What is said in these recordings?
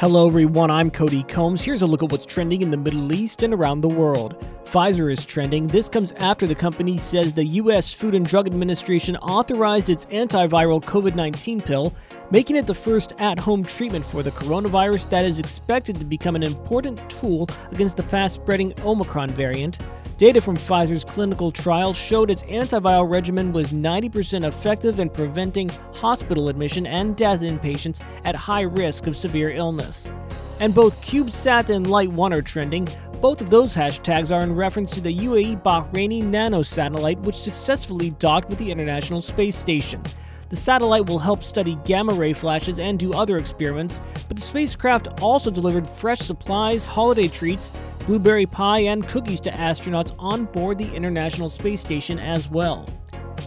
Hello, everyone. I'm Cody Combs. Here's a look at what's trending in the Middle East and around the world. Pfizer is trending. This comes after the company says the U.S. Food and Drug Administration authorized its antiviral COVID 19 pill, making it the first at home treatment for the coronavirus that is expected to become an important tool against the fast spreading Omicron variant. Data from Pfizer's clinical trial showed its antiviral regimen was 90% effective in preventing hospital admission and death in patients at high risk of severe illness. And both CubeSat and Light 1 are trending. Both of those hashtags are in reference to the UAE Bahraini nano satellite, which successfully docked with the International Space Station. The satellite will help study gamma ray flashes and do other experiments, but the spacecraft also delivered fresh supplies, holiday treats, blueberry pie, and cookies to astronauts on board the International Space Station as well.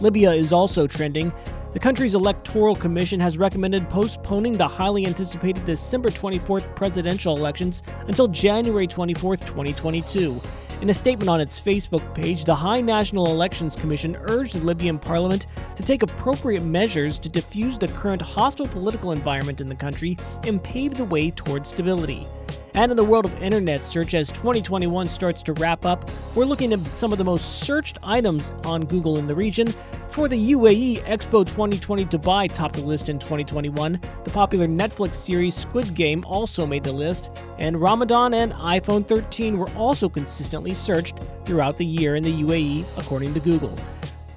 Libya is also trending. The country's electoral commission has recommended postponing the highly anticipated December 24th presidential elections until January 24th, 2022. In a statement on its Facebook page, the High National Elections Commission urged the Libyan parliament to take appropriate measures to diffuse the current hostile political environment in the country and pave the way toward stability. And in the world of internet search, as 2021 starts to wrap up, we're looking at some of the most searched items on Google in the region. For the UAE, Expo 2020 Dubai topped the list in 2021. The popular Netflix series Squid Game also made the list, and Ramadan and iPhone 13 were also consistently searched throughout the year in the UAE, according to Google.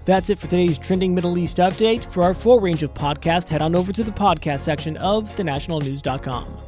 That's it for today's Trending Middle East update. For our full range of podcasts, head on over to the podcast section of thenationalnews.com.